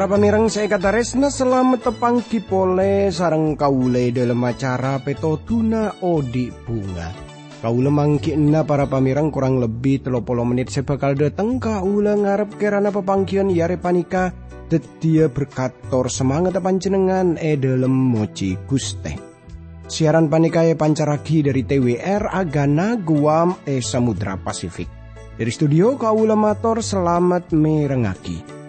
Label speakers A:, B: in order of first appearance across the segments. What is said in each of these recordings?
A: Para pamirang saya kata resna selamat tepang kipole sarang kaule dalam acara petotuna odi bunga. Kaula mangkina para pamirang kurang lebih telopolo menit saya bakal datang kaula ngarep kerana pepangkian yare panika tetia berkator semangat panjenengan e dalam moci guste. Siaran panika e pancaraki dari TWR Agana Guam e Samudra Pasifik. Dari studio kaula mator selamat merengaki.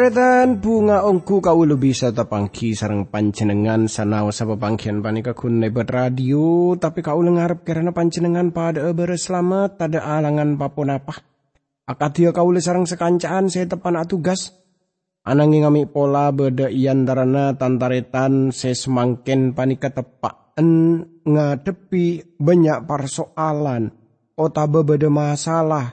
A: Tretan bunga ongku lebih bisa tapangki sarang pancenengan sanau sa pangkian panika kun nebat radio tapi kau lengarap karena pancenengan pada selamat tada alangan papun apa. Akatia kau le sarang sekancaan saya tepan atugas. Anangi ngami pola beda ian darana tantaretan saya semangken panika tepaan ngadepi banyak persoalan. Otabe beda masalah.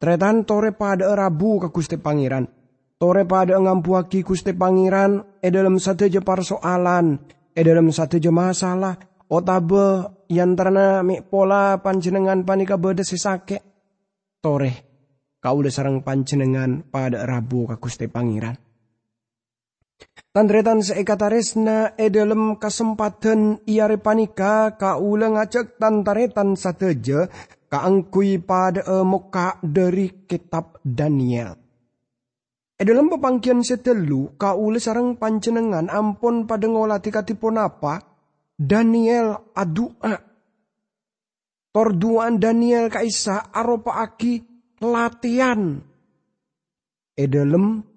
A: Tretan tore pada rabu ke Gusti Pangeran Tore pada ngampuaki kuste pangeran, e dalam satu je persoalan, e dalam satu je masalah, otabe yang terna mi pola panjenengan panika beda sesake. Tore, kau udah sarang panjenengan pada rabu ka kuste pangeran. Tandretan seekataresna e dalam kesempatan iare panika kaula ngajak tantaretan sateja kaangkui pada e muka dari kitab Daniel. E dalam pepangkian setelu, kaule sarang panjenengan ampun pada ngolati katipun apa, Daniel adua. Torduan Daniel kaisa aropa aki latihan. E dalam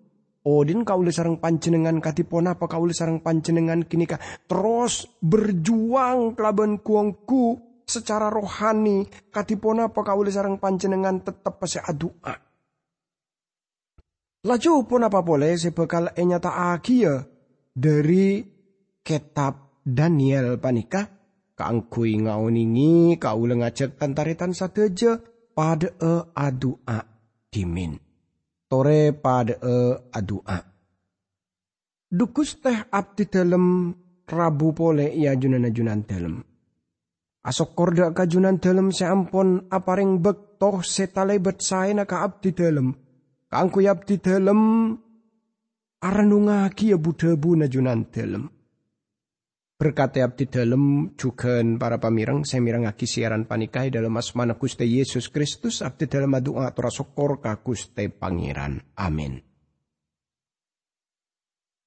A: Odin kaule sarang panjenengan katipun apa kaule sarang panjenengan kini ka terus berjuang kelaban kuangku secara rohani katipun apa kaule sarang panjenengan tetap pasti adua. Laju pun apa boleh saya bakal enyata ya dari kitab Daniel panika ngauningi kau ngajak tantaritan sateja pada e adua dimin. Tore pada e adua. Dukus teh abdi dalam rabu pole ia junan-junan dalam. Asok korda kajunan dalam seampun aparing bektoh setale bet saya ka abdi dalam Kangku yap di dalam arenungaki ya budebu najunan dalam. Berkata di dalam juga para pamirang saya mirangaki siaran panikai dalam asmana Gusti Yesus Kristus abdi dalam doa atura sokor ka Gusti Pangeran. Amin.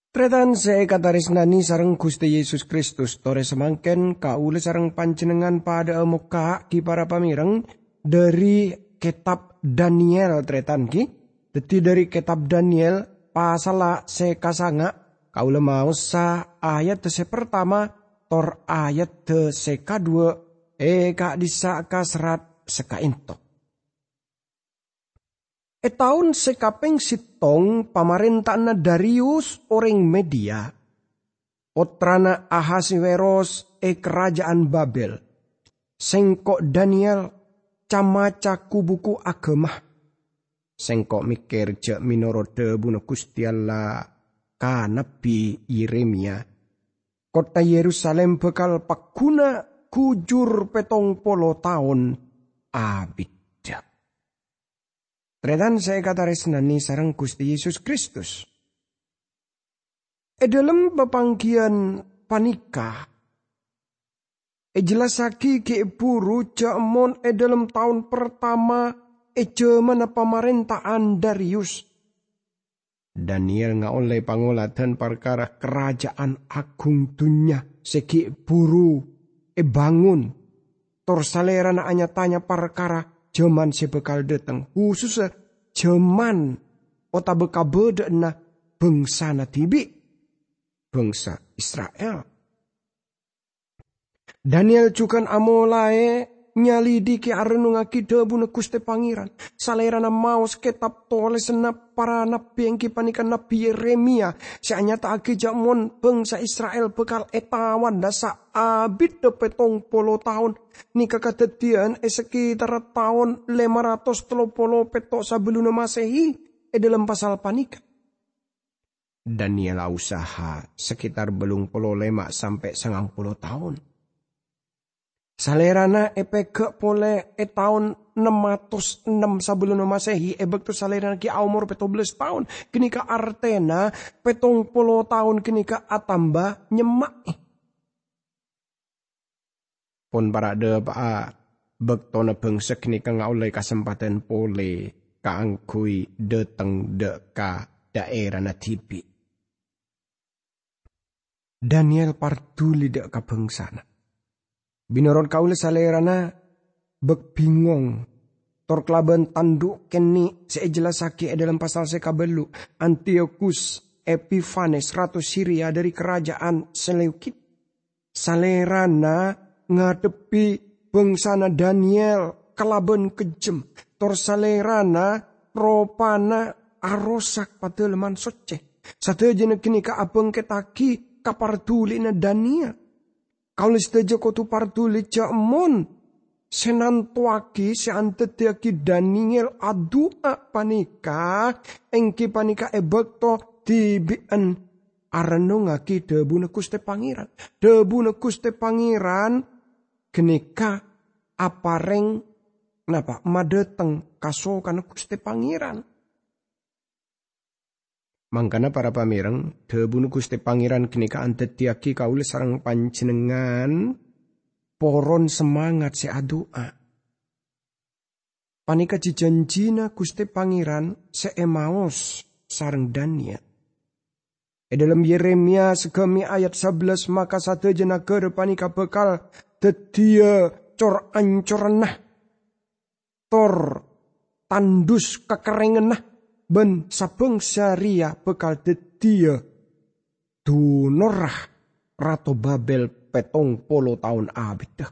A: Tretan saya kataris nani sarang Gusti Yesus Kristus tore semangken kaule sarang panjenengan pada muka ki para pamirang dari kitab Daniel tretan ki Deti dari kitab Daniel pasal sekasanga kau lemau sa ayat se pertama tor ayat te seka dua e ka disa ka serat seka into. E tahun sekapeng sitong pamarentaan Darius orang media. Otrana Ahasiweros e kerajaan Babel. Sengkok Daniel camaca kubuku agemah sengkok mikir je minorote bunuh Gusti Allah ka Nabi Yeremia. Kota Yerusalem bekal pakuna kujur petong polo tahun abidja. Tredan saya kata resnani sarang Gusti Yesus Kristus. E dalam pepangkian panika. E jelasaki ke buru jamon e dalam tahun pertama mana pemerintahan Darius. Daniel nga oleh pangolatan perkara kerajaan agung dunia seki buru e bangun. Tor salera na anya tanya perkara jaman sebekal datang khusus jaman ota beka beda na bangsa na tibi. Bangsa Israel. Daniel cukan amolae nyalidiki arenungaki debu na kuste pangeran. Salerana maus ketap tole senap para nabi yang kipanikan nabi Yeremia. Seanyata aki jamon bangsa Israel bekal etawan dasa abid de petong polo tahun. Nika katetian e sekitar tahun 530 petok sebelum masehi e dalam pasal panika. Daniel usaha sekitar belum puluh lima sampai sangang puluh tahun Salerana epeke pole e tahun 606 sebelum masehi ebek tu salerana ki umur 17 tahun kini ka artena petong polo tahun kini ka atamba nyemak pun para de pa bektona bangsa kini ka ngaulai kesempatan pole kaangkui deteng de ka daerah na tipi. Daniel partuli ka bangsana Binoron kaula salerana bek bingong tor klaban tanduk keni sejelasaki dalam pasal sekabelu Antiochus Epiphanes ratu Syria dari kerajaan Seleukid. Salerana ngadepi bangsana Daniel kelaban kejem. Tor salerana ropana arosak pada leman soce. Satu jenis kini ka abeng ketaki kaparduli na Daniel Kaulis tejo kotu partuli mon senantuaki se antetiaki Daniel adua panika. Engki panika ebekto tibien arano ngaki debu pangeran. Debu nekuste pangeran. Kenika apareng. Napa? Madeteng kaso kana kuste pangeran. Mangkana para pamireng, debunu Gusti Pangeran kenika antetiaki kaule sarang panjenengan poron semangat se adua. Panika jijanjina Gusti Pangeran se emaos sarang Daniel. E dalam Yeremia segami ayat 11 maka satu jenaker panika bekal tetia cor ancorenah tor tandus kekerengenah ben sabeng syaria bekal dedia dunorah Ratu Babel petong polo tahun abid.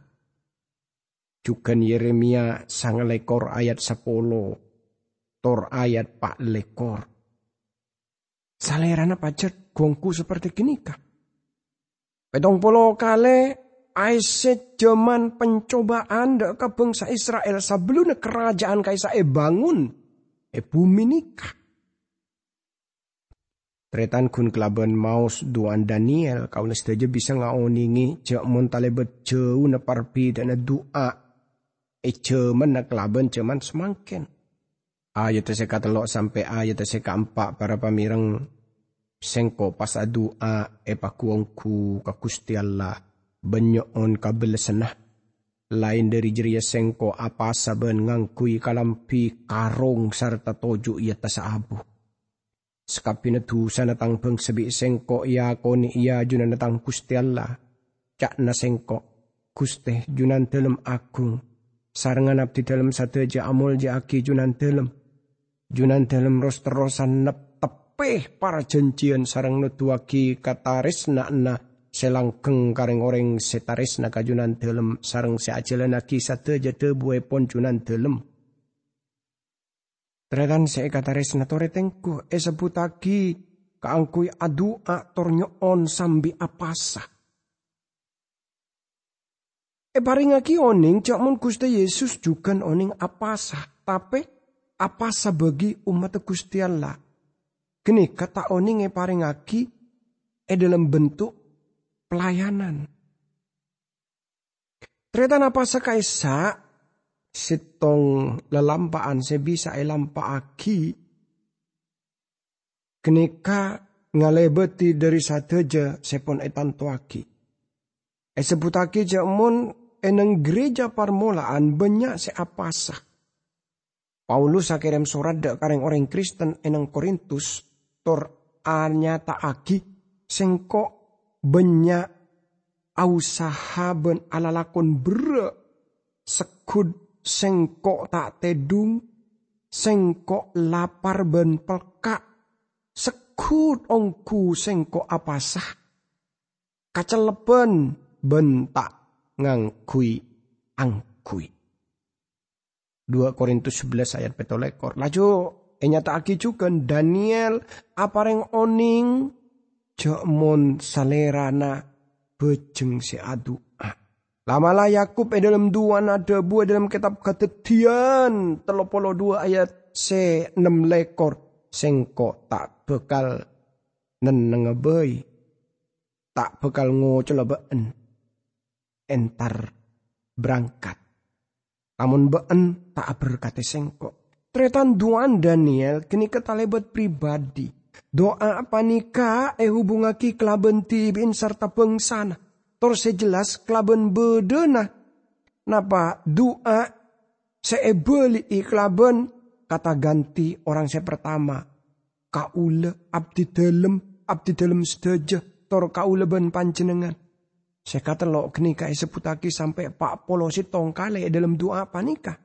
A: Juga Yeremia sang lekor ayat sepuluh. Tor ayat pak lekor. Salerana pacet gongku seperti kah? Petong polo kale Aisyah zaman pencobaan dek ke bangsa Israel sebelum kerajaan kaisa e bangun e bumi nikah. Tretan kun kelaban maus duan Daniel kau saja bisa ngaoningi cek mon talebet jauh na parpi dan doa e cemen na kelaban ceman semangken. Ayat kata lo sampai ayat saya keempat para pamireng sengko pas doa e pakuongku kakusti Allah banyon kabelesenah lain dari jeria sengko apa saben ngangkui kalampi karong serta toju ia tasa abu. Sekapi tu sana tang peng sebi sengko ia koni ia junan tang kusti Allah. Cak na sengko kuste junan telem akung. Sarangan abdi dalam satu aja ja aki junan telem. Junan telem ros terosan nep tepeh para janjian sarang nutuaki kataris na na selangkeng kareng oreng setaris na kajunan telem sarang sate jate buai pon junan telem. Tretan se kataris na tore tengku e sebutaki kaangkui adu a tornyo on sambi apasa. E paring aki oning mon kuste Yesus juga oning apasa. Tapi apasa bagi umat Gusti Allah. Kini kata oning e paring aki e dalam bentuk pelayanan. Ternyata apa sekaisa sitong lelampaan sebisa elampa aki kenika ngalebeti dari sateja sepon etan tuaki. E sebutaki jamun eneng gereja parmulaan banyak seapasa. Paulus akhirnya surat dek kareng orang Kristen eneng Korintus tor anyata aki sengko banyak usaha ben alalakon bre sekud sengkok tak tedung. Sengkok lapar ben pelkak. Sekud ongku sengkok apa sah? Kacelepen ben tak ngangkui angkui. 2 Korintus 11 ayat petolekor. Laju enyata aki juga Daniel apareng oning jomon salerana bejeng si adu. Lamalah Yakub e dalam dua nada buah dalam kitab ketetian telopolo dua ayat se enam lekor sengko tak bekal nenengebei tak bekal ngocol been entar berangkat. Namun been tak berkata sengko. Tretan duan Daniel kini ketalebat pribadi. Doa apa nikah eh hubungaki kelaben tibin serta pengsana tor sejelas kelaben bedena. Napa doa seebeli iklaben kata ganti orang saya pertama. Kaule abdi dalam abdi dalam sedaja tor kaule ben panjenengan. Saya kata lo kenika seputaki sampai pak polosi tongkale dalam doa apa nikah.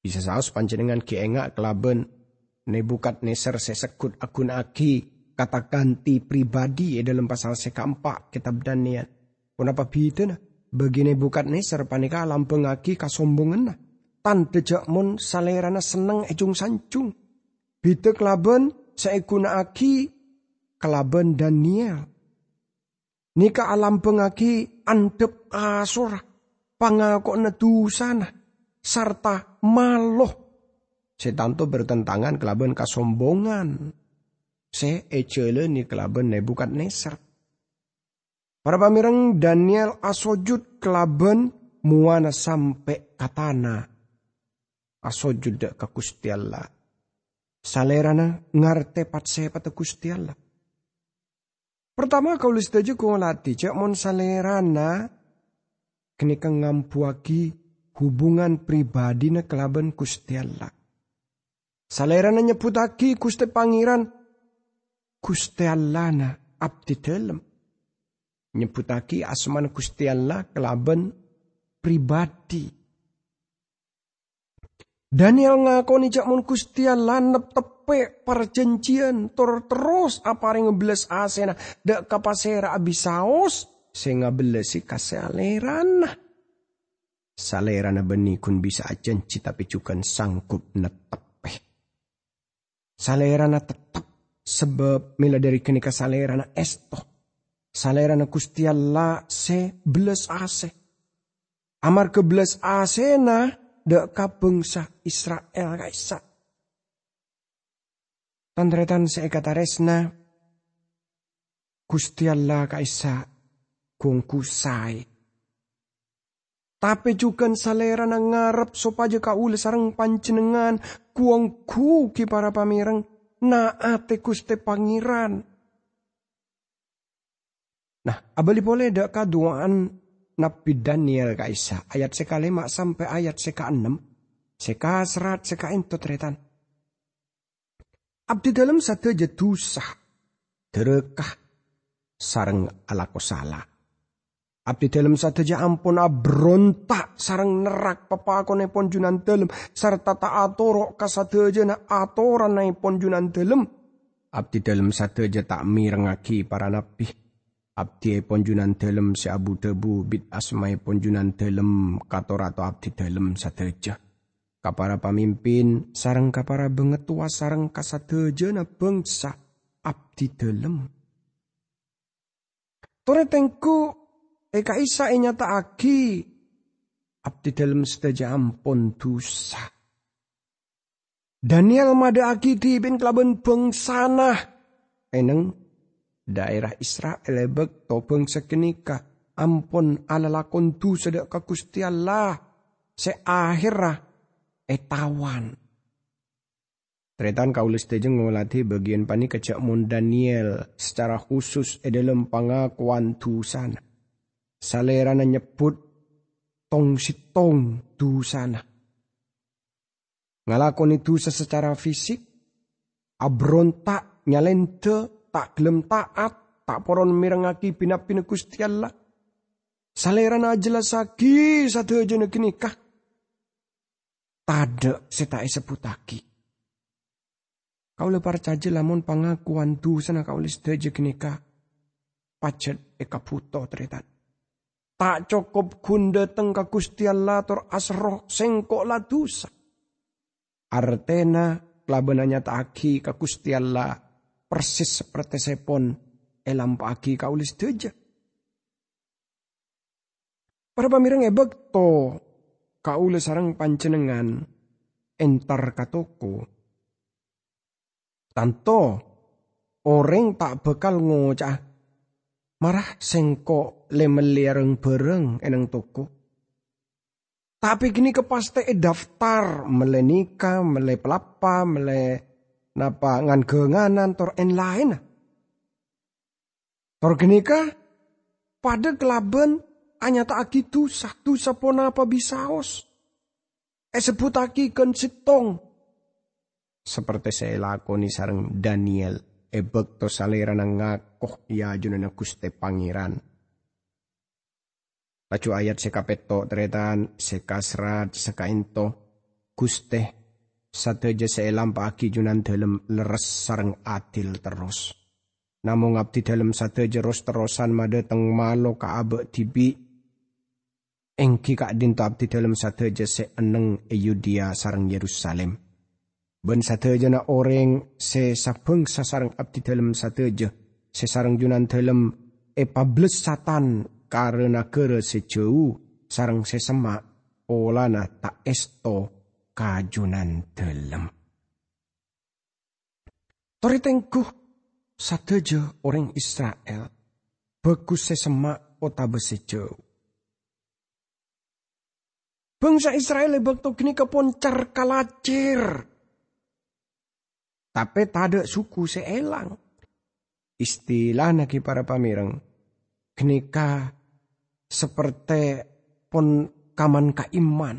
A: Bisa saus panjenengan kienga kelaben nebukat neser sesekut akun aki kata ganti pribadi ya dalam pasal seka kitab Daniel. Kenapa bida nah? Begini bukat neser panika alam pengaki kasombongan nah. Tan dejak mon salerana seneng ejung sancung. Bida kelaben seikuna aki kelaben Daniel. Nika alam pengaki antep asura. Pangako sana. Sarta maloh. Setanto bertentangan kelaben kasombongan se ecele ni kelaben Nebukadnezar. Para pamireng Daniel asojud kelaben muana sampai katana. Asojud ke Gusti. Salerana ngarte pat sepat Gusti Allah. Pertama kau lihat aja kau latih cek mon salerana kenika ngampuaki hubungan pribadi na kelaben Gusti Allah. Salerana nyebutaki Gusti Pangeran Gusti Allah na abdi dalam. Nyebutaki asman Gusti Allah kelaben pribadi. Daniel ngakoni cak mun Gusti Allah netepe perjanjian tur terus apa ring ngebles asena dak kapasera abisaos sing ngabelesi kasalerana. Salerana beni kun bisa janji tapi juga sanggup netepe. Salerana tetap Sebab mila dari kenika salerana esto. Salerana kusti Allah se belas ase. Amar ke belas na de kabengsa Israel kaisa. Tandretan se resna. Gusti Allah kaisa kungkusai. Tapi juga salera na ngarep sopaja kaule sarang pancenengan kuang ku ki para pamireng naate kuste pangeran. Nah, abali boleh dak kaduaan Nabi Daniel kaisa ayat sekali mak sampai ayat seka enam seka serat seka entot retan. Abdi dalam satu jetusah derekah sarang ala salah. Abdi dalam sateja ampun abrontak sarang nerak papakone pon junan dalam serta tak atoro kasateja na atoran nai pon junan dalam. Abdi dalam sateja tak mirengaki para nabi. Abdi pon junan dalam si abu debu bit asmai pon junan dalam kator atau abdi dalam sateja. Kapara pamimpin sarang kapara bengetua sarang kasateja na bangsa abdi dalam. Tore tengku Eka isa inyata aki. Abdi dalam sedaja ampun dosa. Daniel mada aki tibin kelaban bangsana. Eneng daerah Israel ebek topeng sekenika. Ampun ala lakon tu sedak ke Gusti Allah. Seakhirah etawan. Tretan kaulis teje ngolati bagian panik kecak mon Daniel secara khusus e dalam pengakuan tu salera na nyebut tong sitong dusana. Ngalakon itu secara fisik, abrontak nyalente, tak gelem taat, tak poron mirengaki pinapina Gusti Allah. Salera na jelas lagi satu aja nikah. Tada setai seputaki. Kau lepar caja lamun pangakuan tu sana kau lis deje kenika. Pacet eka puto teretan. Tak cukup kun dateng ka Gusti Allah tor asroh sengkok la dosa. Artena labenanya aki ka Gusti Allah persis seperti sepon elam aki kaulis teja. Para pamirang ebek to kaulis sarang pancenengan entar katoko. Tanto orang tak bekal ngocah marah sengko lemeliareng bereng eneng toko. Tapi gini kepaste e daftar mele nikah, mele pelapa, mele napa ngan genganan tor en lain. Tor gini pada kelaben hanya tak aki satu sapona apa bisaos. E sebut aki ken sitong. Seperti saya lakoni sarang Daniel ebek to salera nang ngakoh ya junan Guste Pangeran. Lacu ayat sekapeto teretan sekasrat sekainto Guste sateja seelam paki junan dalam leres sarang adil terus. Namun abdi dalam sateja ros terosan teng malo ka abe tibi engki kak dinto abdi dalam sateja se eneng Yudia sarang Yerusalem Ben sateja na orang se sapeng sasarang abdi dalam sateja. Se sarang junan dalam e pables satan karena kere sejauh sarang sesema olana tak esto kajunan dalam. Tori tengkuh sateja orang Israel bagus sesema otabe sejauh. Bangsa Israel lebak kini keponcar kalacir tapi tada suku seelang. Istilah naki para pamireng. Kenika seperti pon kaman ka iman.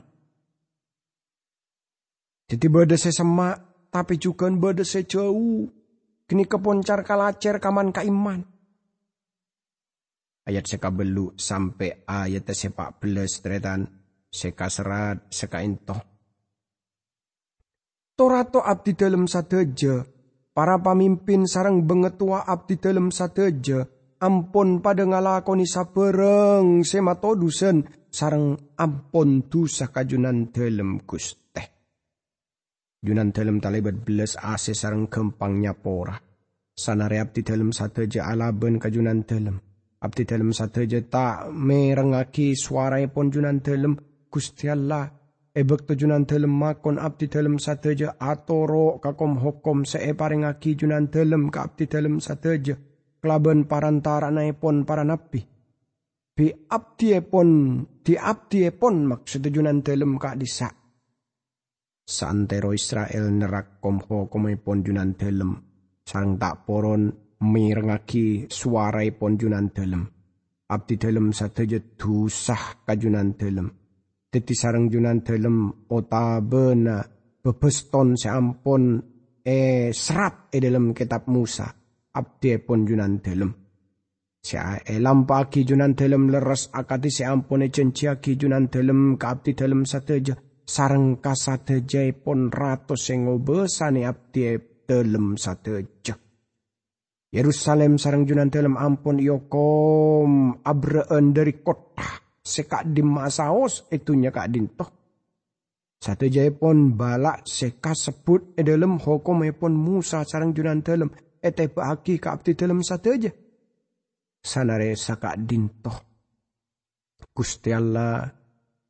A: Jadi bada semak tapi juga bada sejauh. Kini keponcar kalacer kaman ka iman. Ayat seka belu sampai ayat sepak belas tretan seka serat seka intoh Torato abdi dalam sateja, para pamimpin sarang bengetua abdi dalam sateja, ampun pada ngalakoni sapereng sematodusen sarang ampun dosa kajunan dalam gusteh. Junan dalam talibat belas ase sarang kempangnya pora. Sanare abdi dalam sateja alaben kajunan dalam. Abdi dalam sateja tak merengaki suara pon junan dalam Gusti Allah Ebek tujunan telem makon abdi telem sateja atoro kakom hokom se aki junan telem ka abdi telem sateja kelaban parantara naipon para nabi. Bi abdi epon di abdi epon maksud junan telem ka disa. Santero Israel nerak kom hokom epon junan telem sarang tak poron mirengaki suara epon junan telem. Abdi telem sateja tusah kajunan telem Titi sarang junan dalam otabena bebeston seampun e serat e dalam kitab Musa. Abdi pun junan dalam. Sia e lampaki junan dalam leres akati seampun e cenciaki junan dalam ka abdi dalam sateja. Sarang kasateja pun ratus yang obesani abdi dalam sateja. Yerusalem sarang junan dalam ampun yokom abreen dari kota di masaos itunya kak dintoh. Satu jaya pun balak seka sebut e dalam hukum e pun Musa sarang junan dalam ete bagi kak abdi dalam satu aja. Sanare sakak dintoh. Gusti Allah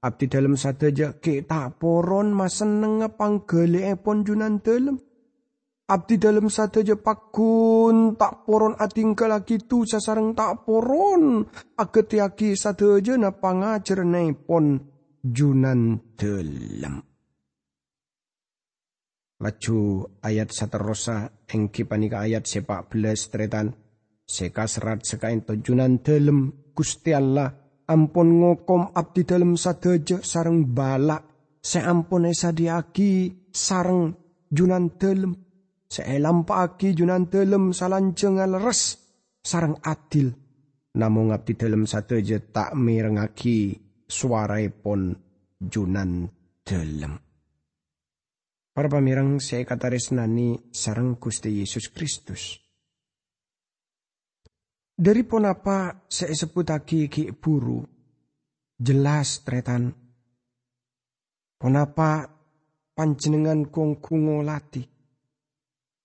A: abdi dalam satu aja kita poron mas seneng panggele e pun junan dalam. Abdi dalam satu aja pakun tak poron ating lagi tu sasarang tak poron. Aget satu aja na pangajar pon junan dalam. Laju ayat saterosa engki panika ayat sepak belas tretan. Seka serat sekain junan dalam gusti Allah. Ampun ngokom abdi dalam aja sarang balak. Seampun esa diaki sarang junan dalam Seelam pagi junan telem salanceng res sarang adil. Namun abdi telem satu je tak mirengaki suara pon junan telem. Para pamirang saya kata resnani sarang Gusti Yesus Kristus. Dari pon apa saya sebut lagi ki buru, jelas tretan. Kenapa panjenengan kong kungolati?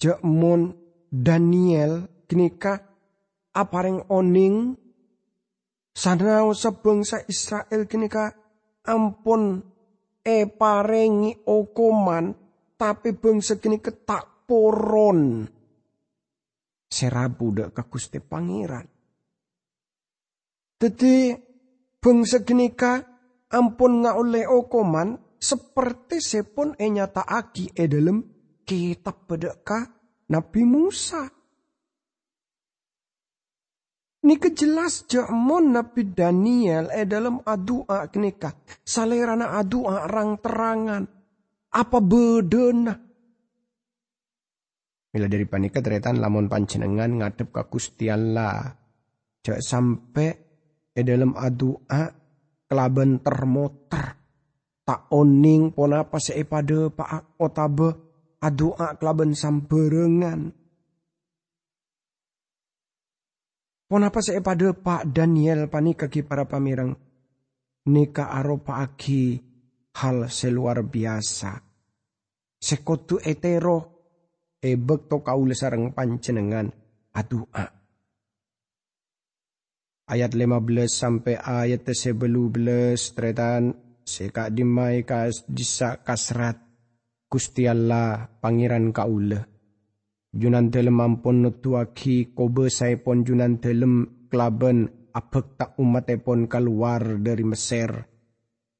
A: Jekmon Daniel kenika apareng oning sanau sebangsa Israel kenika ampun e parengi okoman tapi bangsa kini ketak poron serabu dek ke Gusti Pangeran. Jadi bangsa kenika ampun oleh okoman seperti sepon e nyata aki e dalam kitab bedeka Nabi Musa. Ini kejelas jamon Nabi Daniel e dalam adua kenika. Salerana adua rang terangan. Apa bedena? Bila dari panika teretan lamun panjenengan ngadep ke Gusti Allah. Jak sampai e dalam adua kelaban termoter. Tak oning pona apa pada pak otabe adua kelaban samberengan. Pon apa pada pak Daniel panika ki para pamirang. Nika aropa aki hal seluar biasa. Sekotu etero ebek to kaule sarang pancenengan adua. Ayat 15 sampai ayat 17 tretan seka dimai kas disa kasrat Gusti Allah pangeran kaule. Junan telem ampun nutuaki kobe saya pon junan telem kelaben apek tak umat pon keluar dari Mesir.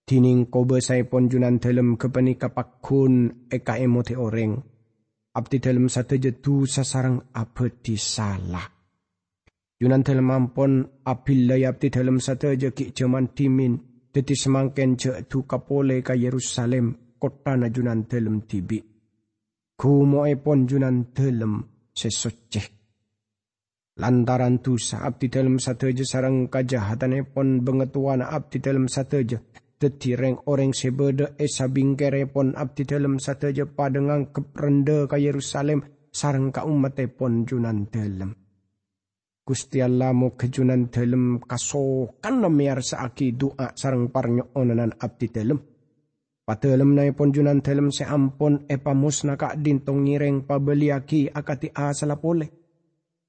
A: Tining kobe saya pon junan telem kepeni kapakun eka emote oreng abdi dalam satu jetu sasarang abadi salah. Yunan dalam ampun apila abdi dalam satu ki jaman timin, deti semangken je tu kapole ka Yerusalem, kota na junan dalam tibi. Kumo epon junan dalam sesoceh. Lantaran tusa abdi dalam satu je sarang kajahatan epon bengetuan abdi dalam satu je Tetireng orang sebeda esa bingkere pon abdi dalam sataja padengang keprende ka Yerusalem sarang ka umat pon junan dalam. Gusti Allah mo kejunan dalam kasokan namiar saaki doa sarang parnyo onanan abdi dalam. Patelem na pon junan dalam se ampon epamus na ka dintong ngireng pabeliaki akati asala pole.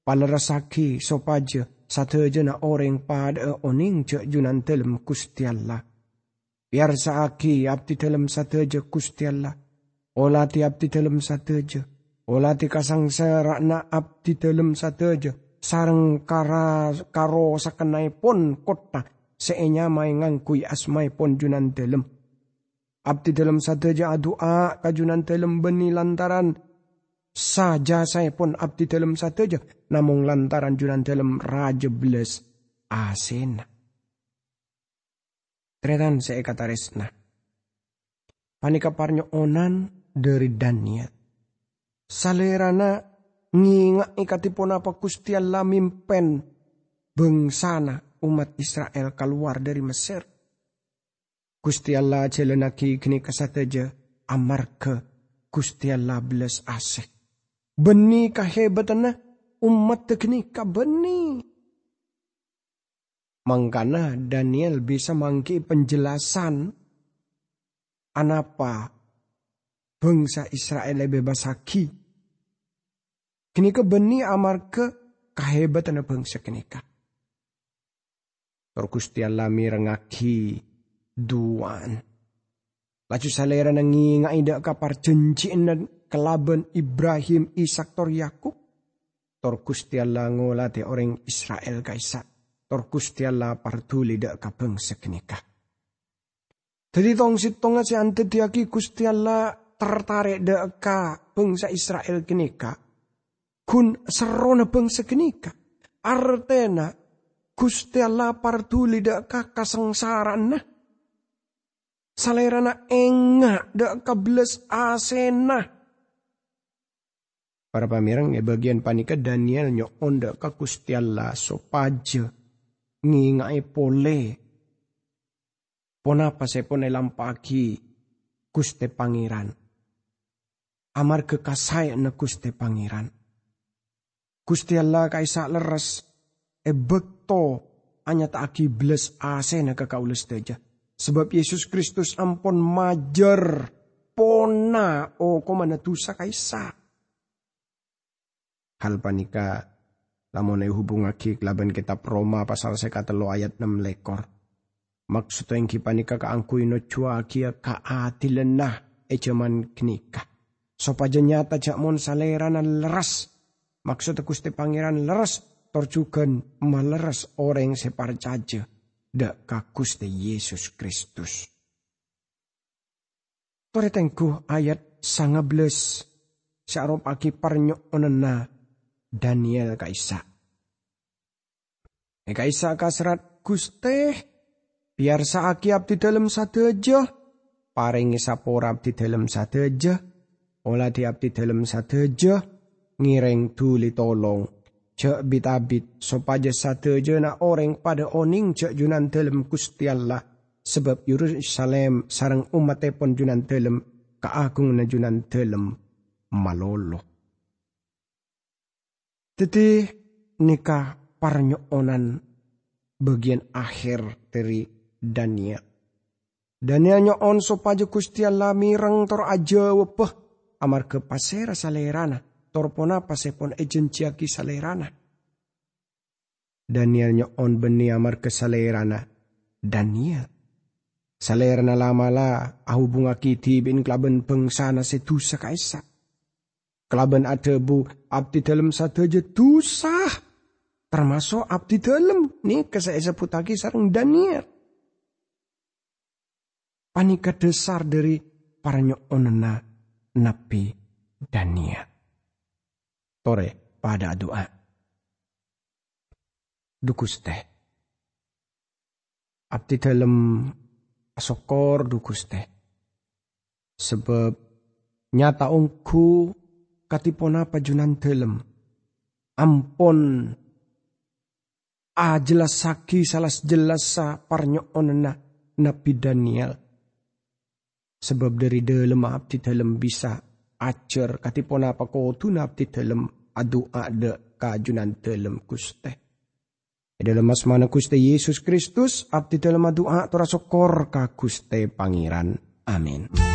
A: Palarasaki sopaja sataja na orang pada oning cek junan dalam Gusti Allah Biar saaki abdi dalam sateja Gusti Allah. Olati abdi dalam sateja. Olati kasangsara na abdi dalam sateja. Sarang kara karo sakenai pon kota. Seenya mai ngangkui asmai pon junan dalam. Abdi dalam sateja adua kajunan dalam beni lantaran saja saya pun abdi dalam sateja. Namun lantaran junan dalam raja beles asena. Tretan saya kata resna. Panika parnyo onan dari Daniel. Salerana nginga ikatipun apa Gusti Allah mimpen bengsana umat Israel keluar dari Mesir. Gusti Allah jelenaki kasataja amar ke Gusti Allah belas asik. Beni kahebatan umat teknik beni. Mangkana Daniel bisa mangki penjelasan anapa bangsa Israel bebas haki. Kini ke beni amar ke kahebatan bangsa kini ka. Gusti Allah mirengaki duan. Laju salera nangi ida kapar janjiin dan kelaban Ibrahim Ishak tor Yakub. Tor Gusti Allah ngolate orang Israel kaisak tor Gusti Allah partuli dak kabeng sekenika. Jadi tong sitong si ante diaki Gusti Allah tertarik dak ka bangsa Israel kenika. Kun serona bangsa kenika. Artena Gusti Allah partuli dak ka kasengsaran nah. Salerana enga dak kables asena. Para pamirang ya bagian panika Daniel nyok onda ka Allah sopaja ngingai pole. Ponapa se pone lampaki Guste Pangeran. Amar kekasai na Guste Pangeran. Gusti Allah kaisa leres e bekto hanya tak aki bles asena ke kaulis teja. Sebab Yesus Kristus ampun majer pona o komana tusa kaisa. Hal panika lamun hubungaki laban kitab Roma pasal sekatelo ayat 6 lekor. Maksud yang kipanika kaangkui no cua kia kaatilan nah ejaman knika. Sopaja nyata cak mon salera leras. Maksud Gusti Pangeran leras torjukan maleres orang separcaja kakus de Yesus Kristus. Toretengku ayat sangables sarop aki parnyok onena Daniel kaisa. E kaisa kasrat Guste biar saaki abdi dalam sadeja paringi sapora abdi dalam sadeja olah di abdi dalam sadeja ngireng tuli tolong cek bitabit sopaja sadeja na orang pada oning cek junan dalam Gusti Allah sebab Yerusalem sarang umat pon junan dalam kaagung na junan dalam malolo. Teti nikah parnyokonan bagian akhir dari Daniel. Daniel nyoon sopaja Gusti Allah mireng tor aja wepeh amar ke pasera salerana torpona pasepon ejenciaki salerana. Daniel nyoon beni amar ke salerana. Daniel Salerna lama la ahu bunga kiti bin klaben pengsana setusa kaisa. Klaben ada bu abdi dalam satu aja tusah. Termasuk abdi dalam nih kesaya seputaki sarang Daniel. Panika dasar dari para onena Nabi Daniel. Tore pada doa. Dukus teh. Abdi dalam sokor du Guste. Sebab nyata ongku katipona pajunan telem. Ampon a jelas saki salas jelas sa parnyo onena Nabi Daniel. Sebab dari dalam abdi dalam bisa acer katipona apa tu abdi dalam adu ada kajunan dalam Guste. Dalam asmana Gusti Yesus Kristus, abdi dalam doa tora sokor ka Gusti Pangeran. Amin.